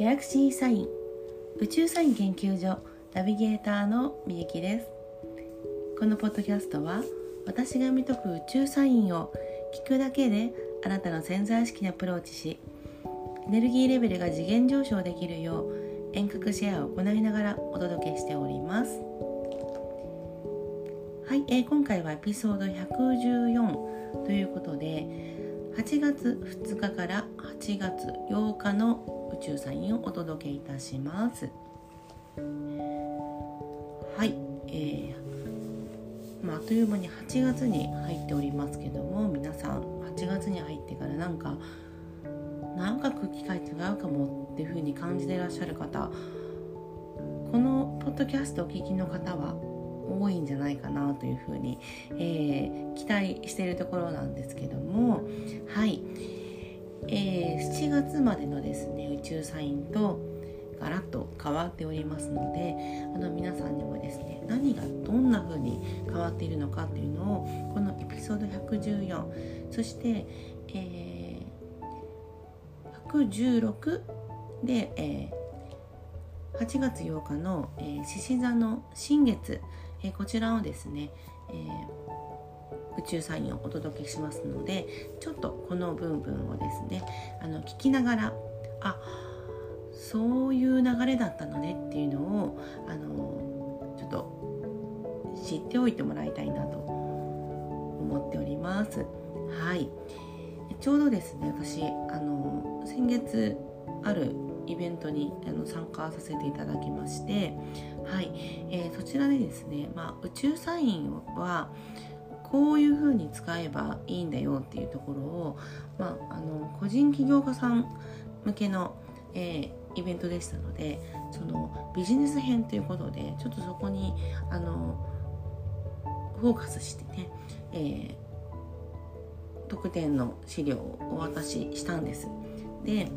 ギャラクシーサイン宇宙サイン研究所ナビゲーターのみゆきです。このポッドキャストは私が見とく宇宙サインを聞くだけであなたの潜在意識にアプローチしエネルギーレベルが次元上昇できるよう遠隔シェアを行いながらお届けしております。はい、えー、今回はエピソード114ということで8月2日から8月8日の宇宙サインをお届けいたします。はい、えー、まあ、あっという間に8月に入っておりますけども皆さん8月に入ってからなんかなんか空気感違うかもっていう風に感じていらっしゃる方このポッドキャストをお聞きの方は多いんじゃないかなというふうに、えー、期待しているところなんですけどもはい、えー、7月までのですね宇宙サインとガラッと変わっておりますのであの皆さんにもですね何がどんな風に変わっているのかっていうのをこのエピソード114そして、えー、116で、えー、8月8日の獅子、えー、座の新月えこちらをですね、え、宇宙サインをお届けしますのでちょっとこの部分をですねあの聞きながらあそういう流れだったのねっていうのをあのちょっと知っておいてもらいたいなと思っております。はいちょうどですね私あの先月あるイベントにあの参加させていただきましてはい、えー、そちらでですね、まあ、宇宙サインはこういうふうに使えばいいんだよっていうところを、まあ、あの個人起業家さん向けの、えー、イベントでしたのでそのビジネス編ということでちょっとそこにあのフォーカスしてね、えー、特典の資料をお渡ししたんです。で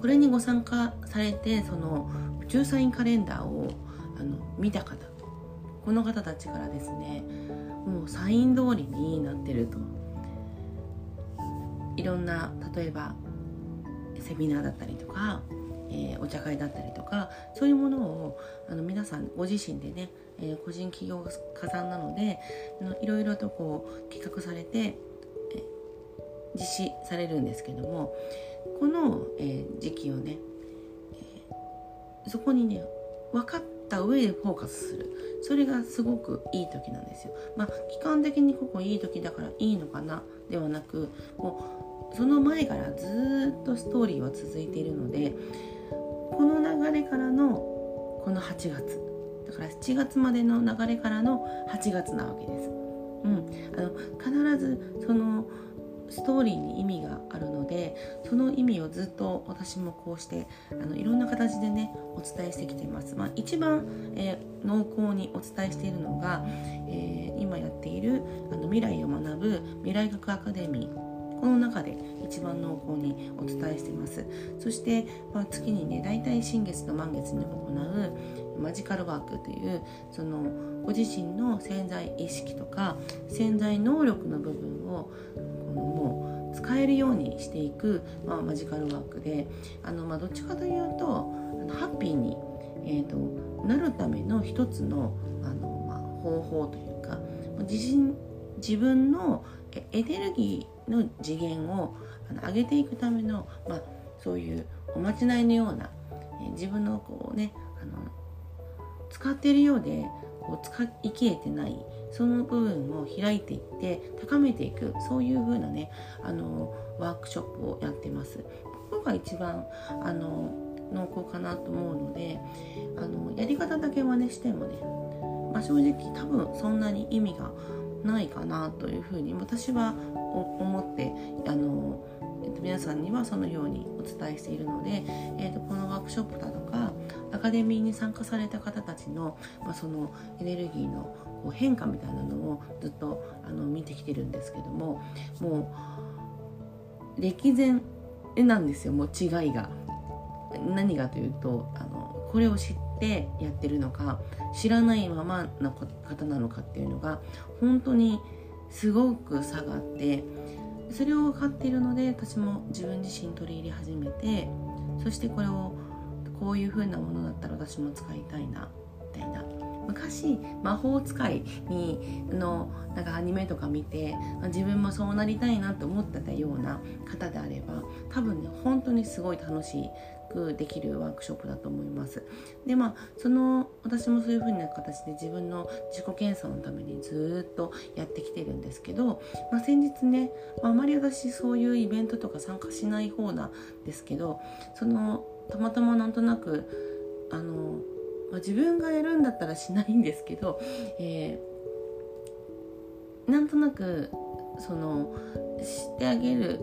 これにご参加されてその宇宙サインカレンダーをあの見た方この方たちからですねもうサイン通りになってると。いろんな例えばセミナーだったりとか、えー、お茶会だったりとかそういうものをあの皆さんご自身でね、えー、個人企業家さんなのでいろいろとこう企画されて、えー、実施されるんですけどもこの、えー、時期をねえそこにね分かった上でフォーカスするそれがすごくいい時なんですよ。まあ期間的にここいい時だからいいのかなではなくもうその前からずっとストーリーは続いているのでこの流れからのこの8月だから7月までの流れからの8月なわけです。うん、あの必ずそのストーリーに意味があるのでその意味をずっと私もこうしてあのいろんな形でねお伝えしてきています。まあ、一番、えー、濃厚にお伝えしているのが、えー、今やっているあの未来を学ぶ未来学アカデミーこの中で一番濃厚にお伝えしていますそして、まあ、月にね大体新月と満月に行うマジカルワークというそのご自身の潜在意識とか潜在能力の部分をもう使えるようにしていく、まあ、マジカルワークであの、まあ、どっちかというとあのハッピーに、えーと、なるための一つのあの、まあ、方法というか自身自分のエネルギーの次元を上げていくための、まあ、そういうおまじないのような、え、自分のこうねあの使っているようでこう使い切れてないその部分を開いていって高めていくそういう風なねあのワークショップをやってます。ここが一番あの濃厚かなと思うのであのやり方だけ真似してもね、まあ、正直多分そんなに意味がないかなというふうに私は思ってあの、えっと、皆さんにはそのようにお伝えしているので、えっと、このワークショップだとかアカデミーに参加された方たちの、まあ、そのエネルギーのこう変化みたいなのをずっとあの見てきてるんですけどももう歴然なんですよもう違いが。何がというとあのこれを知ってやってるのか知らないままの方なのかっていうのが本当にすごく差があってそれを分かっているので私も自分自身取り入れ始めてそしてこれをこういう風なものだったら私も使いたいなみたいな昔魔法使いにのなんかアニメとか見て自分もそうなりたいなと思ってたような方であれば多分ね本当にすごい楽しくできるワークショップだと思います。でまあその私もそういう風な形で自分の自己検査のためにずっとやってきてるんですけど、まあ、先日ね、あまり私そういうイベントとか参加しない方なんですけどそのたまたまなんとなくあの、まあ、自分がやるんだったらしないんですけど、えー、なんとなくその知ってあげる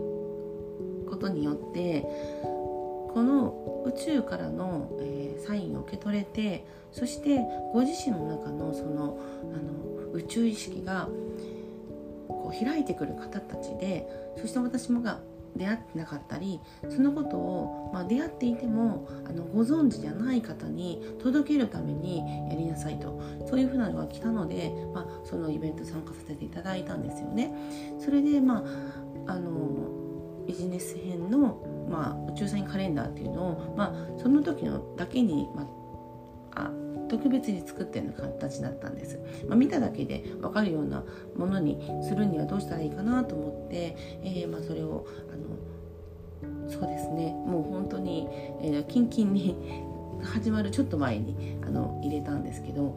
ことによってこの宇宙からの、えー、サインを受け取れてそしてご自身の中のそのあの宇宙意識がこう開いてくる方たちでそして私もが出会ってなかったりそのことを、まあ、出会っていてもあのご存知じゃない方に届けるためにやりなさいとそういうふうなのが来たので、まあ、そのイベント参加させていただいたんですよね。それで、まあ、あのビジネス編の、まあ、宇宙サインカレンダーっていうのを、まあ、その時のだけに、ま、あ特別に作ってる形だったんです、まあ、見ただけで分かるようなものにするにはどうしたらいいかなと思って、えー、まあ、それをあのそうですね。もう本当に、えー、キンキンに 始まるちょっと前にあの入れたんですけど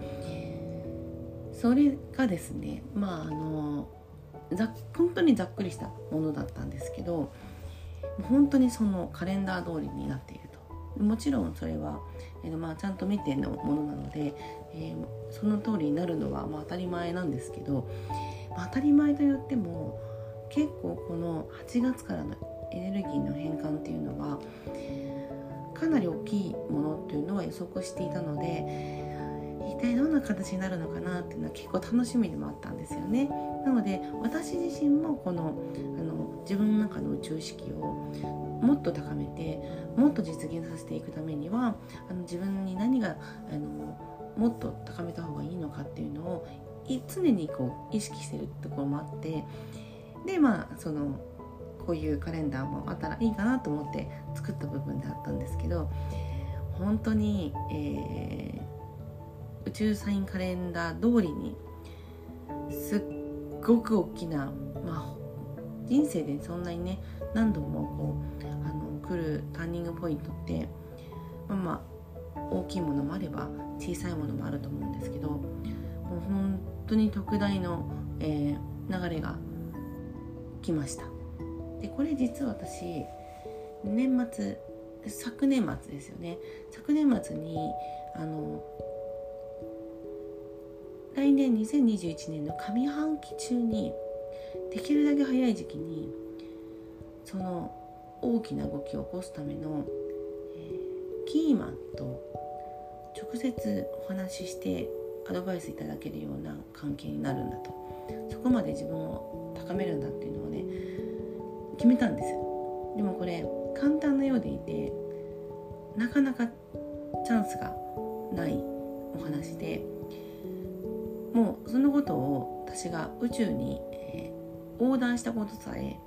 それがですねまああのざ本当にざっくりしたものだったんですけど本当にそのカレンダー通りになっている。もちろんそれはえーまあ、ちゃんと見てのものなので、えー、その通りになるのはまあ当たり前なんですけど、まあ、当たり前と言っても結構この8月からのエネルギーの変換っていうのはかなり大きいものっていうのは予測していたので一体どんな形になるのかなっていうのは結構楽しみでもあったんですよね。なので私自身もこのあの自分の中の宇宙意識をもっと高めてもっと実現させていくためにはあの自分に何があのもっと高めた方がいいのかっていうのを常にこう意識してるところもあってでまあそのこういうカレンダーもあったらいいかなと思って作った部分であったんですけど本当に、えー、宇宙サインカレンダー通りにすっごく大きな、まあ、人生でそんなにね何度もこうあの来るターニングポイントってまあまあ大きいものもあれば小さいものもあると思うんですけどもう本当に特大の、えー、流れが来ました。でこれ実は私年末昨年末ですよね。昨年末にあの来年2021年の上半期中にできるだけ早い時期にその大きな動きを起こすための、えー、キーマンと直接お話ししてアドバイスいただけるような関係になるんだと。そこまで自分を高めるんだっていうのをね決めたんですでもこれ簡単なようでいてなかなかチャンスがないお話でもうそのことを私が宇宙に、横断したことさえ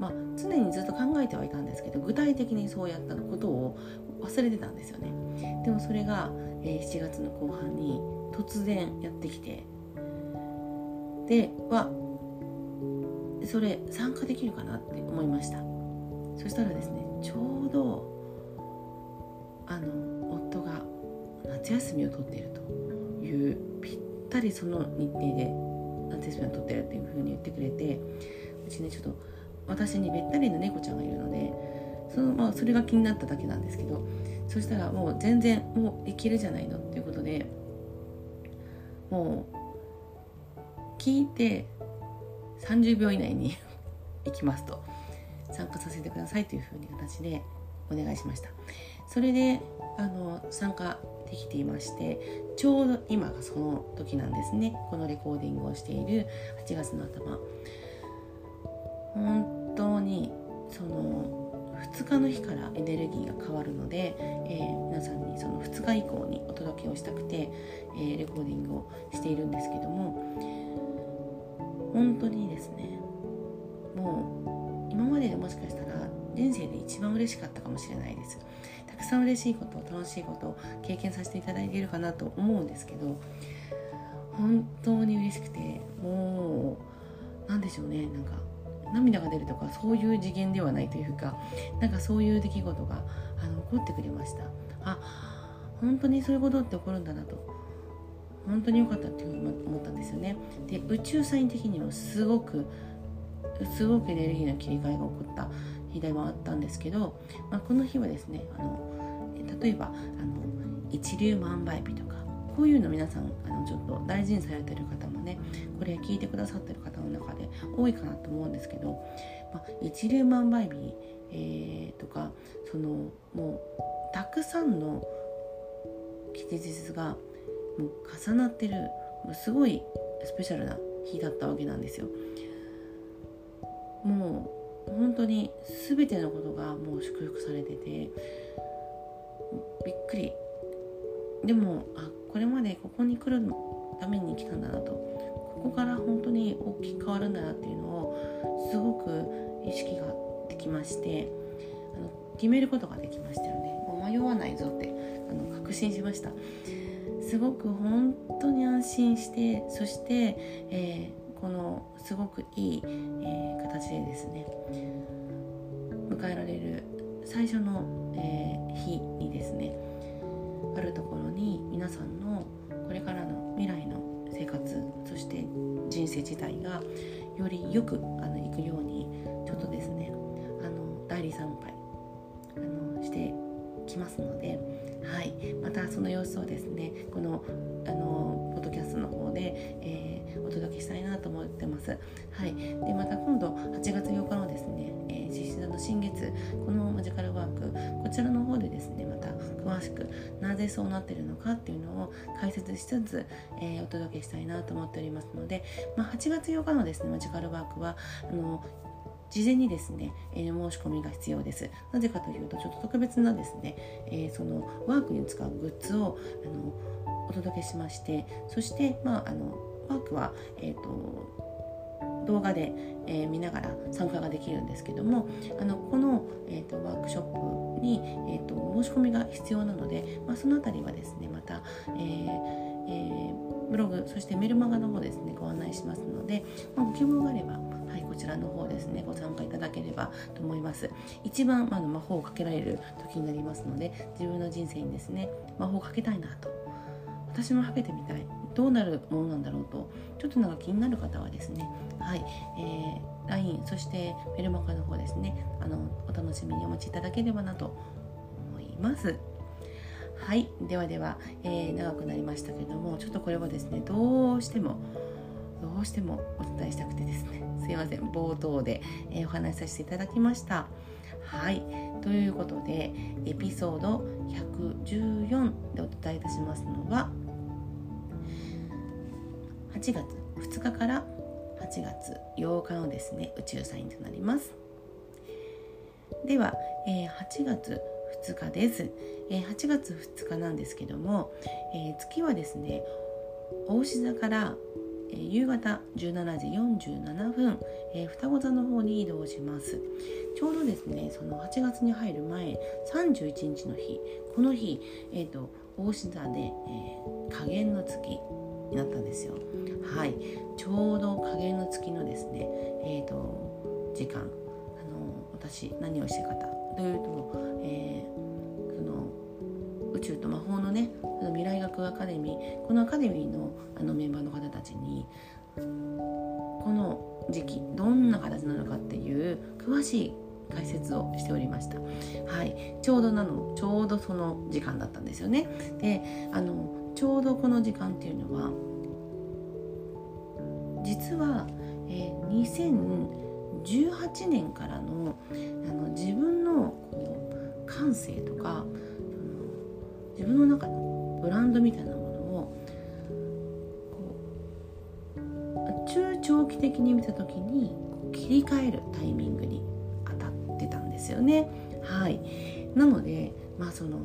まあ、常にずっと考えてはいたんですけど具体的にそうやったことを忘れてたんですよね。でもそれが、えー、7月の後半に突然やってきてではそれ参加できるかなって思いました。そしたらですねちょうどあの夫が夏休みを取っているというぴったりその日程で夏休みを取ってるっていうふうに言ってくれてうちねちょっと私にべったりの猫ちゃんがいるのでその、まあ、それが気になっただけなんですけどそしたらもう全然もういけるじゃないのっていうことでもう聞いて30秒以内に 行きますと。参加させてくださいというふうに形でお願いしました。それであの参加できていましてちょうど今がその時なんですね。このレコーディングをしている8月の頭。本当にその2日の日からエネルギーが変わるので、えー、皆さんにその2日以降にお届けをしたくて、えー、レコーディングをしているんですけども本当にですねもう今まででもしかしたら人生で一番嬉しかったかもしれないです。くさん嬉しいこと楽しいことを経験させていただいているかなと思うんですけど本当に嬉しくてもう何でしょうねなんか涙が出るとかそういう次元ではないというかなんかそういう出来事があの起こってくれました。あ本当にそういうことって起こるんだなと。本当に良かったっていうふうに思ったんですよね。で宇宙サイン的にはすごくすごくエネルギーの切り替えが起こった。日でもあったんですけど、まあ、この日はですねあの例えばあの一粒万倍日とかこういうの皆さんあのちょっと大事にされてる方もねこれ聞いてくださってる方の中で多いかなと思うんですけど、まあ、一粒万倍日、えー、とかそのもうたくさんの吉日がもう重なってるもうすごいスペシャルな日だったわけなんですよ。もう本当に全てのことがもう祝福されててびっくり。でもあこれまでここに来るために来たんだなと。ここから本当に大きく変わるんだなっていうのをすごく意識ができましてあの決めることができましたよね。もう迷わないぞってあの確信しました。すごく本当に安心してそして、え、このすごくいい、えー、形でですね迎えられる最初の、えー、日にですねあるところに皆さんのこれからの未来の生活そして人生自体がよりよくあのいくようにちょっとですねあの代理参拝あのしてきますので、はい、またその様子をですねこのあのポッドキャストの方で、えー、お届けしたいなと思ってます。はい、でまた今度8月8日のですね、えー、獅子座の新月このマジカルワークこちらの方でですねまた詳しくなぜそうなってるのかっていうのを解説しつつ、えー、お届けしたいなと思っておりますので、まあ、8月8日のですねマジカルワークはあの事前にですね、えー、申し込みが必要です。なぜかというと、ちょっと特別なですね、えー、そのワークに使うグッズをあのお届けしまして、そして、まあ、あのワークは、え、ー、と動画で、えー、見ながら参加ができるんですけどもあのこの、えーと、ワークショップに、えーと、申し込みが必要なので、まあ、その辺りはですねまた、えーえー、ブログそしてメルマガの方ですねご案内しますので、まあ、ご希望があればはい、こちらの方ですねご参加いただければと思います。一番、まあ、魔法をかけられる時になりますので自分の人生にですね魔法をかけたいなと私もかけてみたい。どうなるものなんだろうとちょっとなんか気になる方はですねはい、えー、LINE そしてメルマガの方ですねあのお楽しみにお待ちいただければなと思います。はいではでは、えー、長くなりましたけどもちょっとこれはですねどうしてもどうしてもお伝えしたくてですねすいません冒頭で、えー、お話しさせていただきました。はいということでエピソード114でお伝えいたしますのは8月2日から8月8日のですね宇宙サインとなります。では、えー、8月2日です、えー、8月2日なんですけども、えー、月はですね大志座から、えー、夕方17時47分、えー、双子座の方に移動します。ちょうどですねその8月に入る前31日の日この日、えーと、大志座で、えー、下限の月になったんですよ。はい。ちょうど加減の月のですねえ、ー、と時間。あの私何をしてかたというと、えー、その宇宙と魔法のね未来学アカデミー。このアカデミーのあのメンバーの方たちにこの時期どんな形なのかっていう詳しい解説をしておりました。はい、ちょうどなのちょうどその時間だったんですよね。で、あのちょうどこの時間っていうのは実は、えー、2018年からのあの自分のこう感性とか自分の中のブランドみたいなものを中長期的に見た時に切り替えるタイミングに当たってたんですよね。はい、なのでまあその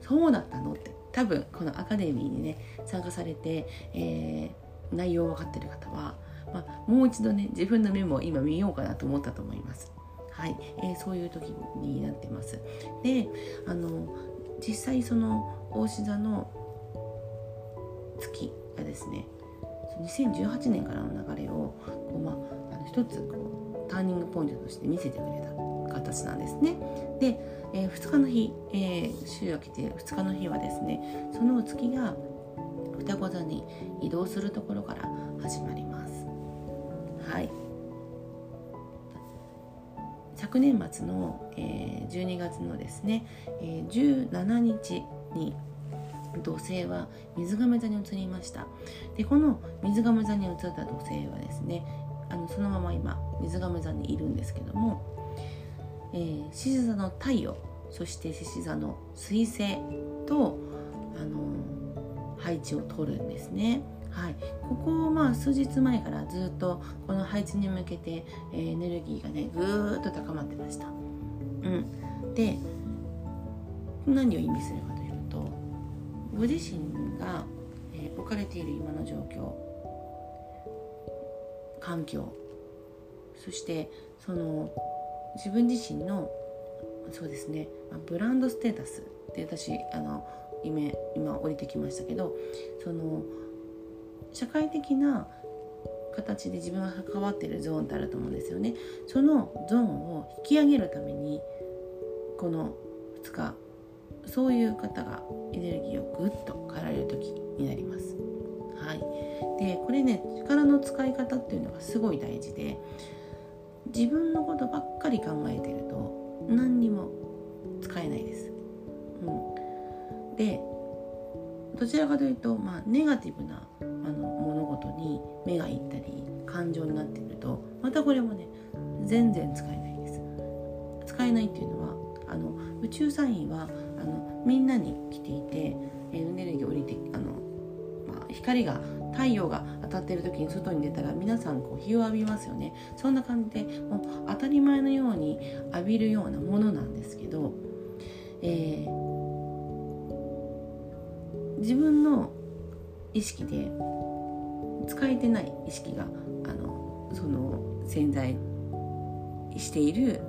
そうだったのって多分このアカデミーにね参加されて、えー、内容分かってる方はまあ、もう一度ね自分のメモを今見ようかなと思ったと思います。はい、えー、そういう時になってますであの実際その大志座の月がですね2018年からの流れをこう、まあ、あの一つこうターニングポイントとして見せてくれた形なんですね。で、えー、2日の日、えー、週明けて2日の日はですねその月が双子座に移動するところから始まります。はい昨年末の、えー、12月のですね、えー、17日に土星は水亀座に移りましたでこの水亀座に移った土星はですねあのそのまま今水亀座にいるんですけども獅子、えー、座の太陽そして獅子座の水星とあの配置を取るんですね。はい、ここをまあ数日前からずっとこの配置に向けて、えー、エネルギーがねぐーっと高まってました。うん、で何を意味するかというとご自身が、えー、置かれている今の状況環境そしてその自分自身のそうですね、ブランドステータスって私あの今今降りてきましたけどその社会的な形で自分が関わっているゾーンってあると思うんですよねそのゾーンを引き上げるためにこの2日そういう方がエネルギーをぐっと変えられる時になります。はい、でこれね力の使い方っていうのがすごい大事で自分のことばっかり考えてると何にも使えないです。うん、でどちらかというと、まあ、ネガティブなあの物事に目がいったり感情になってくるとまたこれもね全然使えないです。使えないっていうのはあの宇宙サインはあのみんなに来ていてエネルギーを降りてあの、光が太陽が当たっている時に外に出たら皆さんこう日を浴びますよねそんな感じでもう当たり前のように浴びるようなものなんですけど、えー、自分の意識で使えてない意識があのその潜在している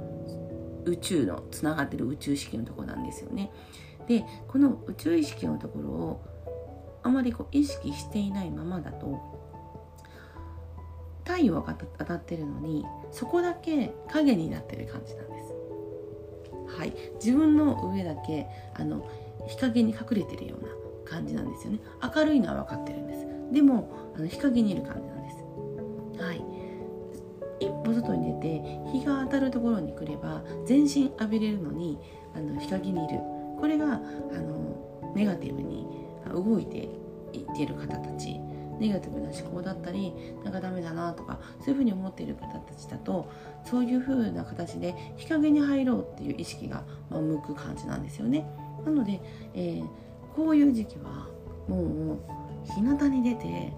宇宙のつながってる宇宙意識のとこなんですよね。でこの宇宙意識のところをあまりこう意識していないままだと太陽が当たってるのにそこだけ影になってる感じなんです。はい、自分の上だけあの日陰に隠れてるような感じなんですよね。明るいのは分かってるんです。でもあの日陰にいる感じなんです。はい。一歩外に出て日が当たるところに来れば全身浴びれるのにあの日陰にいる。これがあのネガティブに動いていっている方たちネガティブな思考だったりなんかダメだなとかそういうふうに思っている方たちだとそういうふうな形で日陰に入ろうっていう意識が、ま、向く感じなんですよね。なので、えー、こういう時期はもう日向に出て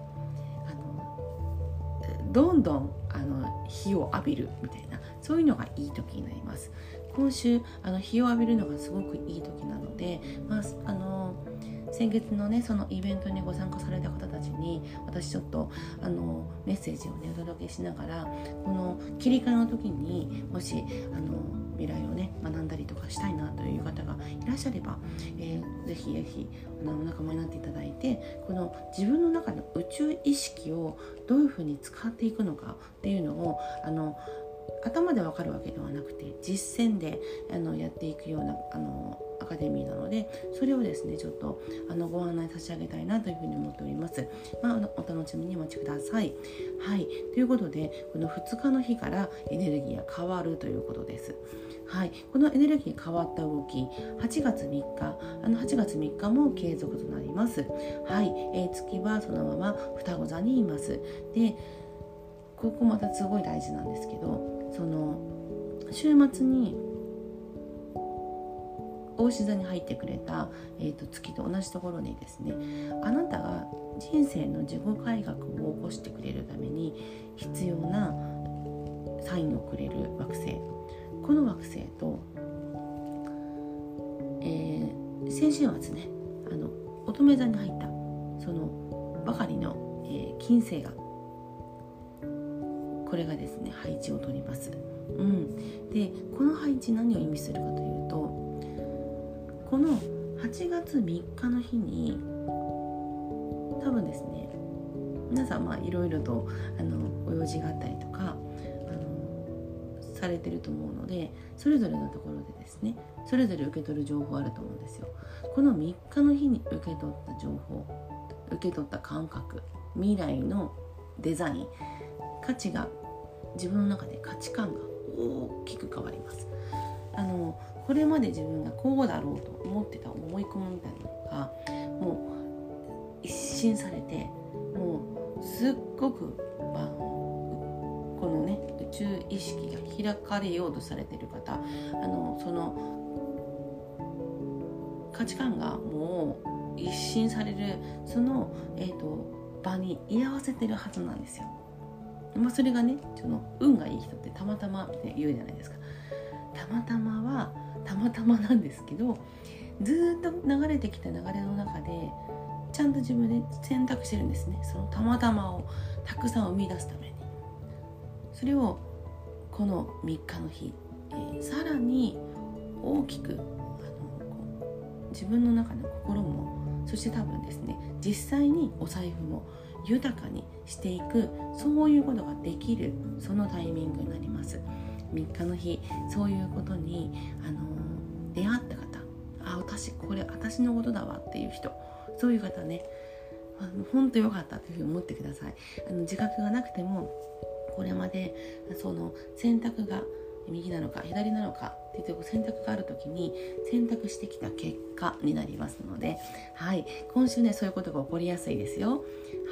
あのどんどんあの日を浴びるみたいなそういうのがいい時になります今週あの日を浴びるのがすごくいい時なので、まあ、あの先月のねそのイベントにご参加された方たちに私ちょっとあのメッセージをねお届けしながらこの切り替えの時にもしあの未来をね学んだりとかしたいなという方がいらっしゃれば、えー、ぜひぜひあのお仲間になっていただいてこの自分の中の宇宙意識をどういうふうに使っていくのかっていうのをあの頭でわかるわけではなくて実践であのやっていくようなあのアカデミーなのでそれをですねちょっとあのご案内差し上げたいなというふうに思っております。まあ、お楽しみにお待ちください。はいということでこの2日の日からエネルギーが変わるということです。はい、このエネルギー変わった動き8月3日あの8月3日も継続となります。はい、えー、月はそのまま双子座にいます。でここまたすごい大事なんですけどその週末に大志座に入ってくれた、えーと、月と同じところにですねあなたが人生の自己改革を起こしてくれるために必要なサインをくれる惑星この惑星と、えー、先週末ねあの乙女座に入ったそのばかりの、えー、金星がこれがですね配置を取ります。うん、でこの配置何を意味するかというとこの8月3日の日に多分ですね皆さんまあいろいろとあのお用事があったりとかあのされてると思うのでそれぞれのところでですねそれぞれ受け取る情報あると思うんですよ。この3日の日に受け取った情報受け取った感覚未来のデザイン価値が自分の中で価値観が大きく変わりますあのこれまで自分がこうだろうと思ってた思い込みみたいなのがもう一新されてもうすっごく、まあ、このね宇宙意識が開かれようとされてる方あのその価値観がもう一新されるその、えーと、場に居合わせてるはずなんですよ。まあ、それがねその運がいい人ってたまたまって言うじゃないですか。たまたまはたまたまなんですけどずっと流れてきた流れの中でちゃんと自分で選択してるんですね。そのたまたまをたくさん生み出すために。それをこの3日の日、えー、さらに大きくあの自分の中の心もそして多分ですね実際にお財布も豊かにしていくそういうことができるそのタイミングになります。3日の日そういうことに、あの出会った方あ私これ私のことだわっていう人そういう方ね本当良かったというふうに思ってくださいあの自覚がなくてもこれまでその選択が右なのか左なのかっていう選択がある時に選択してきた結果になりますので、はい、今週ねそういうことが起こりやすいですよ。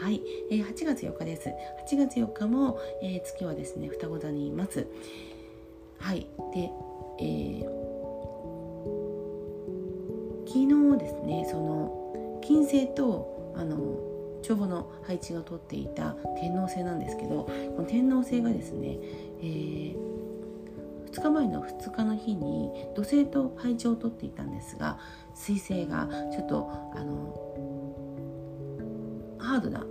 はい、えー、8月4日です。8月4日も、えー、月はですね双子座にいます。はい、で、えー、昨日ですねその金星とあの帳簿の配置が取っていた天王星なんですけどこの天王星がですね、えー2日前の2日の日に土星と配置をとっていたんですが水星がちょっとあのハードなあ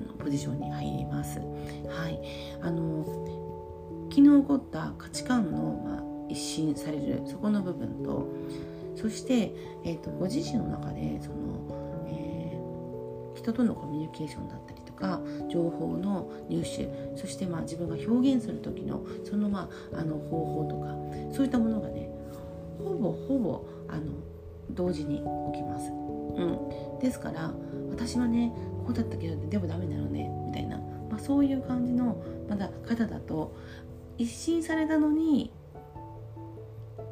のポジションに入ります。はい、あの昨日起こった価値観の、まあ、一新されるそこの部分とそして、えーと、ご自身の中でその、えー、人とのコミュニケーションだったりとか情報の入手そしてまあ自分が表現する時のそのまああの方法とかそういったものがねほぼほぼあの同時に起きます。うん、ですから私はねこうだったけどでもダメなのねみたいな、まあ、そういう感じのまだ方だと一新されたのに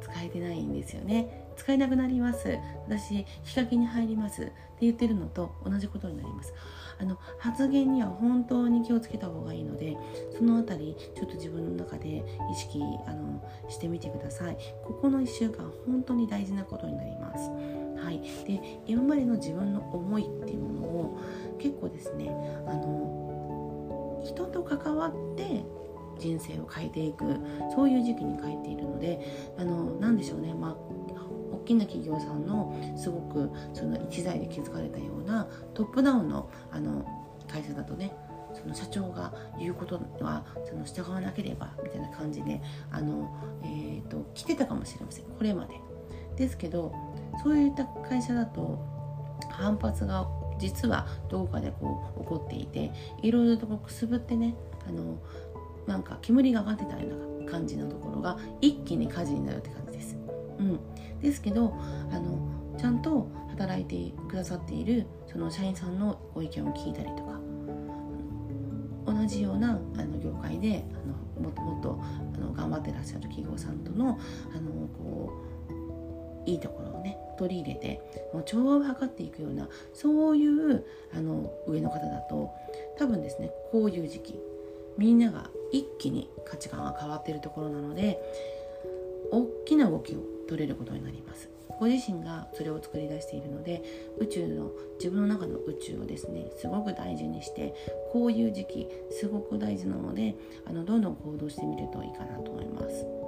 使えてないんですよね。使えなくなります。私日陰に入ります。って言ってるのと同じことになります。あの発言には本当に気をつけた方がいいのでその辺りちょっと自分の中で意識あのしてみてください。ここの1週間本当に大事なことになります。はい。で今までの自分の思いっていうものを結構ですねあの人と関わって人生を変えていくそういう時期に変えているのであの何でしょうねまあきな企業さんのすごくその一材で築かれたようなトップダウンのあの会社だとねその社長が言うことはその従わなければみたいな感じであの、えーと、来てたかもしれませんこれまで。ですけどそういった会社だと反発が実はどこかでこう起こっていていろいろとこうくすぶってねあのなんか煙が上がってたような感じのところが一気に火事になるって感じです。うん、ですけどあのちゃんと働いてくださっているその社員さんのご意見を聞いたりとか同じようなあの業界であのもっともっとあの頑張ってらっしゃる企業さんとのあのこういいところをね取り入れてもう調和を図っていくようなそういうあの上の方だと多分ですねこういう時期みんなが一気に価値観が変わっているところなので大きな動きを取れることになりますご自身がそれを作り出しているので宇宙の自分の中の宇宙をですねすごく大事にしてこういう時期すごく大事なのであのどんどん行動してみるといいかなと思います。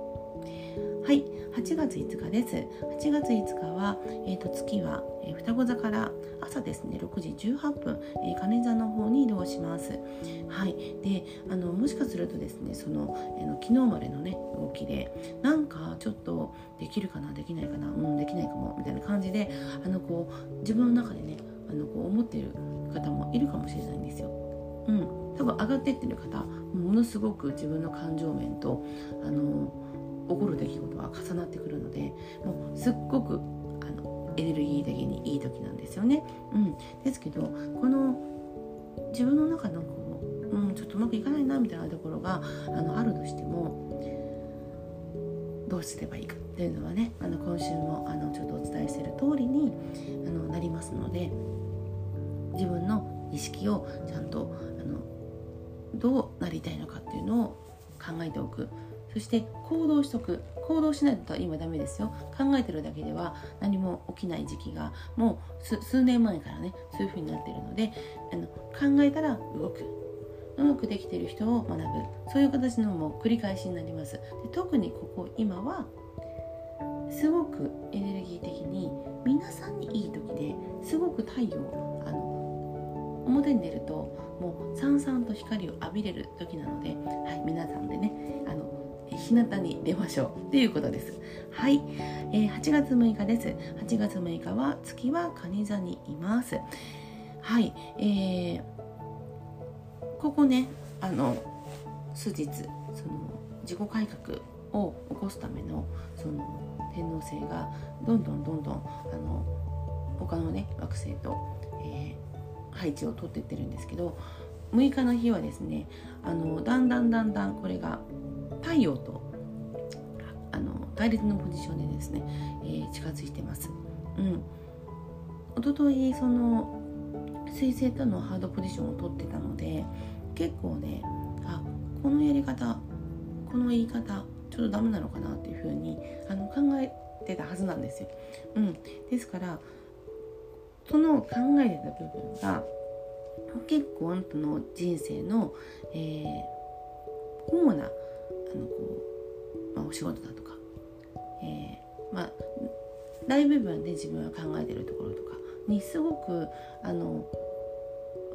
はい8月5日です。8月5日は、えーと、月は、えー、双子座から朝ですね6時18分、えー、金座の方に移動します。はいであのもしかするとですねその、えー、昨日までのね動きでなんかちょっとできるかなできないかなうんできないかもみたいな感じであのこう自分の中でねあのこう思ってる方もいるかもしれないんですよ。うん多分上がってってる方ものすごく自分の感情面とあの起こる出来事は重なってくるのでもうすっごくあのエネルギー的にいい時なんですよね。うん、ですけどこの自分の中のこう、うん、ちょっとうまくいかないなみたいなところがあのあるとしてもどうすればいいかっていうのはねあの今週もあのちょっとお伝えしている通りにあのなりますので自分の意識をちゃんとあのどうなりたいのかっていうのを考えておくそして行動しとく。行動しないと今ダメですよ。考えてるだけでは何も起きない時期がもう数年前からねそういう風になっているのであの考えたら動く。うまくできてる人を学ぶ。そういう形のも繰り返しになります。で特にここ今はすごくエネルギー的に皆さんにいい時ですごく太陽あの表に出るともうさんさんと光を浴びれる時なので、はい、皆さんでねあの日向に出ましょうということです。はい、えー、8月6日です。8月6日は月は蟹座にいます。はい、えー、ここねあの数日その自己改革を起こすためのその天王星がどんどんどんどんあの他のね惑星と、えー、配置を取っていってるんですけど6日の日はですねあのだんだんだんだんこれが太陽とあの対立のポジションでですね、えー、近づいてます。うん、一昨日その水星とのハードポジションを取ってたので結構ねあこのやり方この言い方ちょっとダメなのかなっていうふうにあの考えてたはずなんですよ。うん、ですからその考えてた部分が結構あなたの人生の、えー、主なあのこう、まあ、お仕事だとか、えー、まあ大部分で自分が考えてるところとかにすごくあの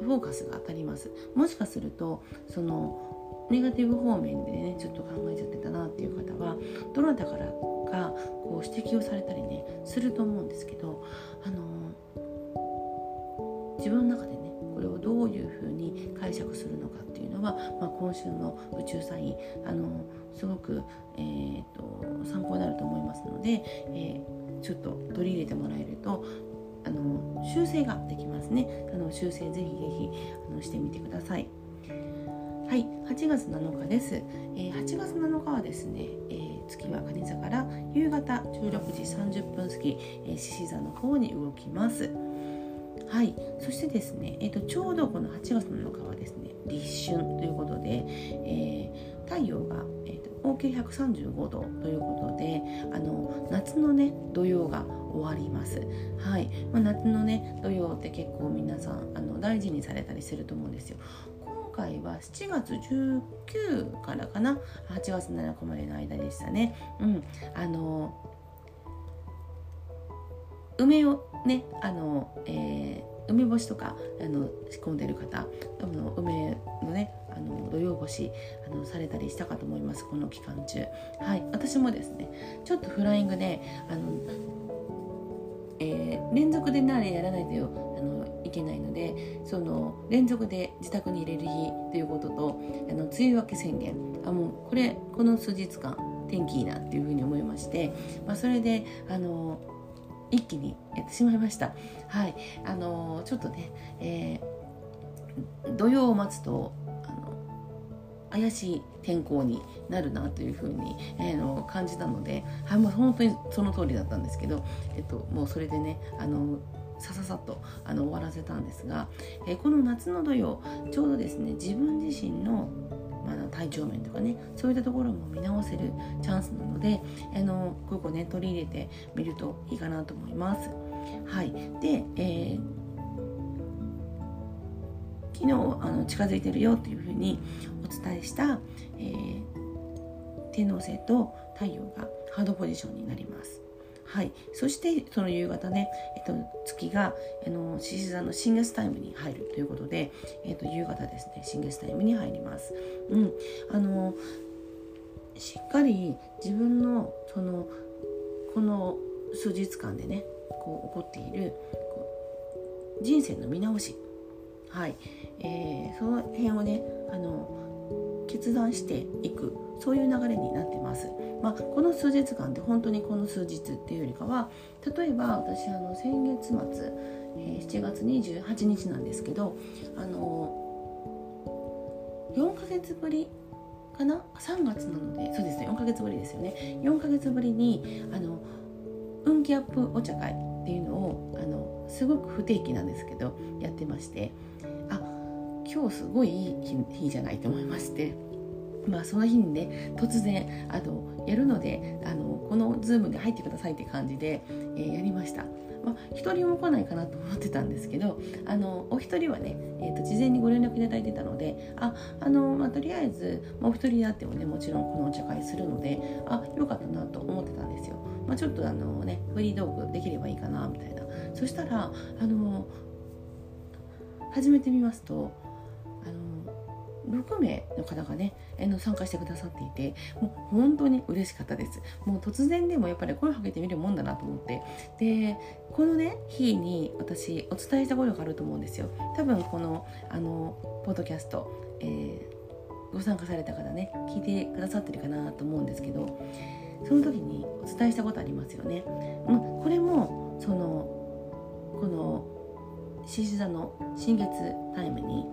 フォーカスが当たります。もしかするとそのネガティブ方面でねちょっと考えちゃってたなっていう方はどなたからがこう指摘をされたりねすると思うんですけどあの自分の中でどういうふうに解釈するのかっていうのは、まあ、今週の宇宙サインあのすごく、えーと、参考になると思いますので、えー、ちょっと取り入れてもらえるとあの修正ができますね。あの修正ぜひぜひあのしてみてください。はい8月7日です、えー、8月7日はですね、えー、月は蟹座から夕方16時30分過ぎ獅子、座の方に動きます。はい、そしてですね、えーと、ちょうどこの8月7日はですね立春ということで、えー、太陽が、えーと、合計135度ということであの夏のね土曜が終わります、はい。まあ、夏のね土曜って結構皆さんあの大事にされたりすると思うんですよ。今回は7月19からかな8月7日までの間でしたね。うん。あの梅をねあの、えー、梅干しとかあの仕込んでる方あの梅のねあの土用干しあのされたりしたかと思いますこの期間中。はい私もですねちょっとフライングであの、えー、連続でなれやらないとあのいけないのでその連続で自宅に入れる日ということとあの梅雨明け宣言。あもうこれこの数日間天気いいなっていうふうに思いまして、まあ、それであの一気にやってしまいました。はい、あの、ちょっとね、えー、土曜を待つとあの怪しい天候になるなというふうに、えー、の感じたので、はい、もう本当にその通りだったんですけど、えっと、もうそれでねあのさささっとあの終わらせたんですが、えー、この夏の土曜ちょうどですね自分自身のまあ、体調面とかねそういったところも見直せるチャンスなのであのここね取り入れてみるといいかなと思います。はい、で、えー、昨日あの近づいてるよっていうふうにお伝えした、えー、天王星と太陽がハードポジションになりますはい、そしてその夕方ね、えっと、月があの獅子座の新月タイムに入るということで、えっと、夕方ですね新月タイムに入ります。うん、あのしっかり自分のそのこの数日間でねこう起こっている人生の見直し。はい、えー、その辺をねあの決断していく。そういう流れになってます。まあ、この数日間で本当にこの数日っていうよりかは例えば私あの先月末、えー、7月28日なんですけどあの4ヶ月ぶりかな？3月なのでそうですね4ヶ月ぶりですよね。4ヶ月ぶりにあの運気アップお茶会っていうのをあのすごく不定期なんですけどやってまして。あ今日すごいいい日じゃないと思いまして。まあ、その日にね突然あのやるのであのこの Zoom に入ってくださいって感じで、えー、やりました。まあ、1人も来ないかなと思ってたんですけどあのお一人はね、えーと、事前にご連絡いただいてたのでああの、まあ、とりあえず、まあ、お一人であってもねもちろんこのお茶会するのであよかったなと思ってたんですよ。まあ、ちょっとあのねフリー道具できればいいかなみたいなそしたらあの始めてみますとあの6名の方がねの参加してくださっていてもう本当に嬉しかったです。もう突然でもやっぱり声をかけてみるもんだなと思って。でこのね日に私お伝えしたことがあると思うんですよ。多分このあのポッドキャスト、えー、ご参加された方ね聞いてくださってるかなと思うんですけどその時にお伝えしたことありますよね、うん、これもそのこの獅子座の新月タイムに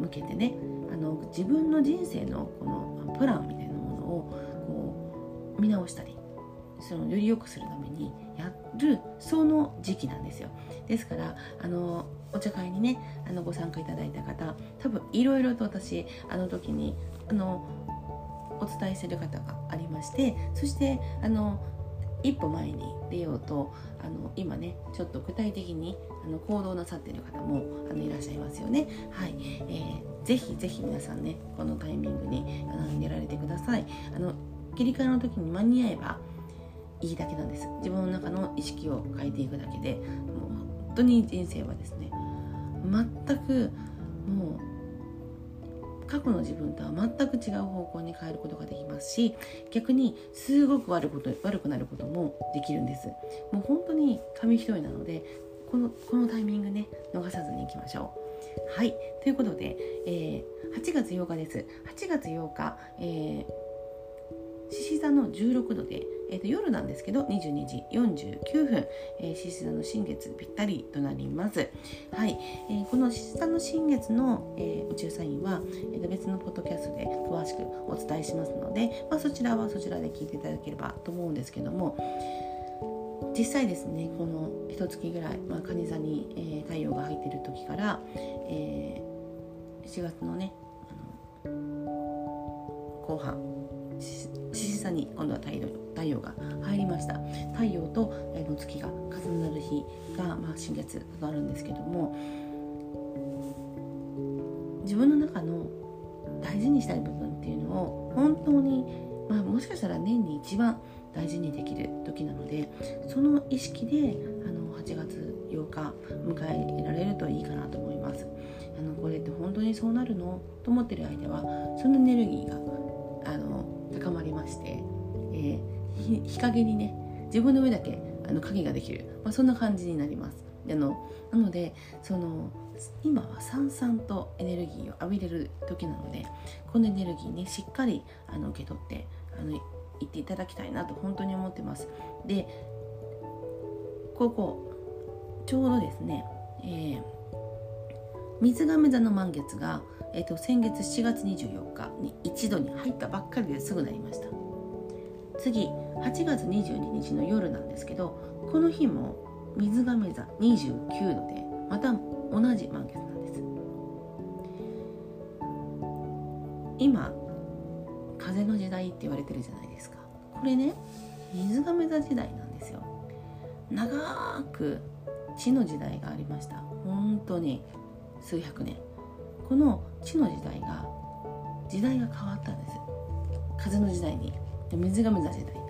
向けてねあの自分の人生のこのプランみたいなものをこう見直したりそのより良くするためにやるその時期なんですよ。ですからあのお茶会にねあのご参加いただいた方多分いろいろと私あの時にあのお伝えしてる方がありましてそしてあの一歩前に出ようとあの今ねちょっと具体的にあの行動なさっている方もあのいらっしゃいますよね。はい、えー、ぜひぜひ皆さんねこのタイミングにあの寝られてください。あの切り替えの時に間に合えばいいだけなんです。自分の中の意識を変えていくだけでもう本当に人生はですね全くもう過去の自分とは全く違う方向に変えることができますし逆にすごく悪こと悪くなることもできるんです。もう本当に紙一重なのでこのこのタイミングね逃さずにいきましょう。はい。ということで、えー、8月8日です。8月8日、え獅子座の16度でえー、と夜なんですけど22時49分獅子座の新月ぴったりとなります。はい、えー、この獅子座の新月の、えー、宇宙サインは、えー、と別のポッドキャストで詳しくお伝えしますので、まあ、そちらはそちらで聞いていただければと思うんですけども実際ですねこの一月ぐらい、まあ、蟹座に、えー、太陽が入っている時から、えー、7月のねあの後半獅子座に今度は太陽太陽が入りました太陽と、えの月が重なる日が、まあ、新月があるんですけども自分の中の大事にしたい部分っていうのを本当に、まあ、もしかしたら年に一番大事にできる時なのでその意識であの8月8日迎えられるといいかなと思いますあのこれって本当にそうなるのと思ってる間はそのエネルギーがあの高まりまして、えー、日陰にね自分の上だけあの影ができる、まあ、そんな感じになります。あのなのでその今はさんさんとエネルギーを浴びれる時なのでこのエネルギーねしっかりあの受け取ってあの言っていただきたいなと本当に思ってます。でここちょうどですね、えー、水亀座の満月が、えーと、先月7月24日に一度に入ったばっかりですぐなりました。次8月22日の夜なんですけどこの日も水亀座29度でまた同じ満月なんです。今風の時代って言われてるじゃないですか。これね水亀座時代なんですよ。長く地の時代がありました。本当に数百年。この地の時代が時代が変わったんです。風の時代に。で水亀座時代に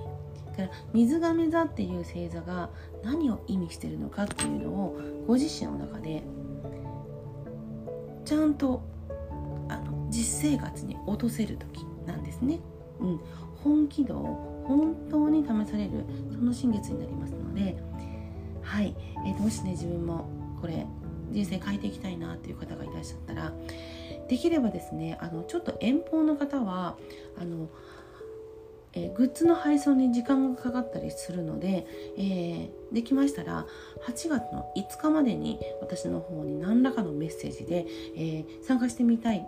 だから水亀座っていう星座が何を意味してるのかっていうのをご自身の中でちゃんとあの実生活に落とせる時なんですね。うん、本気度を本当に試されるその新月になりますので、はい。えー、もしね自分もこれ人生変えていきたいなっていう方がいらっしゃったらできればですねあのちょっと遠方の方はあの、えー、グッズの配送に時間がかかったりするので、えー、できましたら8月の5日までに私の方に何らかのメッセージで、えー、参加してみたい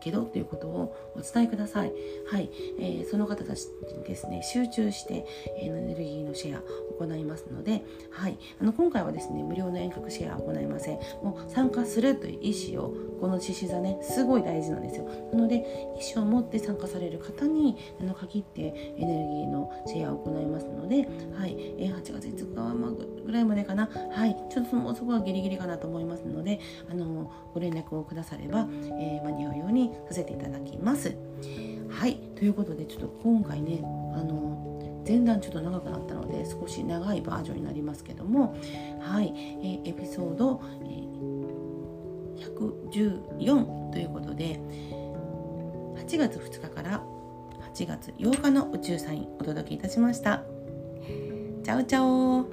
けどということをお伝えください。はい、えー、その方たちにですね集中して、エネルギーのシェアを行いますので、はい、あの今回はですね無料の遠隔シェアは行いません。もう参加するという意思をこの獅子座ねすごい大事なんですよ。なので意思を持って参加される方にあの限ってエネルギーのシェアを行いますので、はい、えー、8月5日はまぐらいまでかな、はい、ちょっとそこはギリギリかなと思いますので、あのご連絡をくだされば、え間に合うようにさせていただきます。はいということでちょっと今回ねあの前段ちょっと長くなったので少し長いバージョンになりますけどもはい、えエピソード、え114ということで8月2日から8月8日の宇宙サインお届けいたしました。チャオチャオ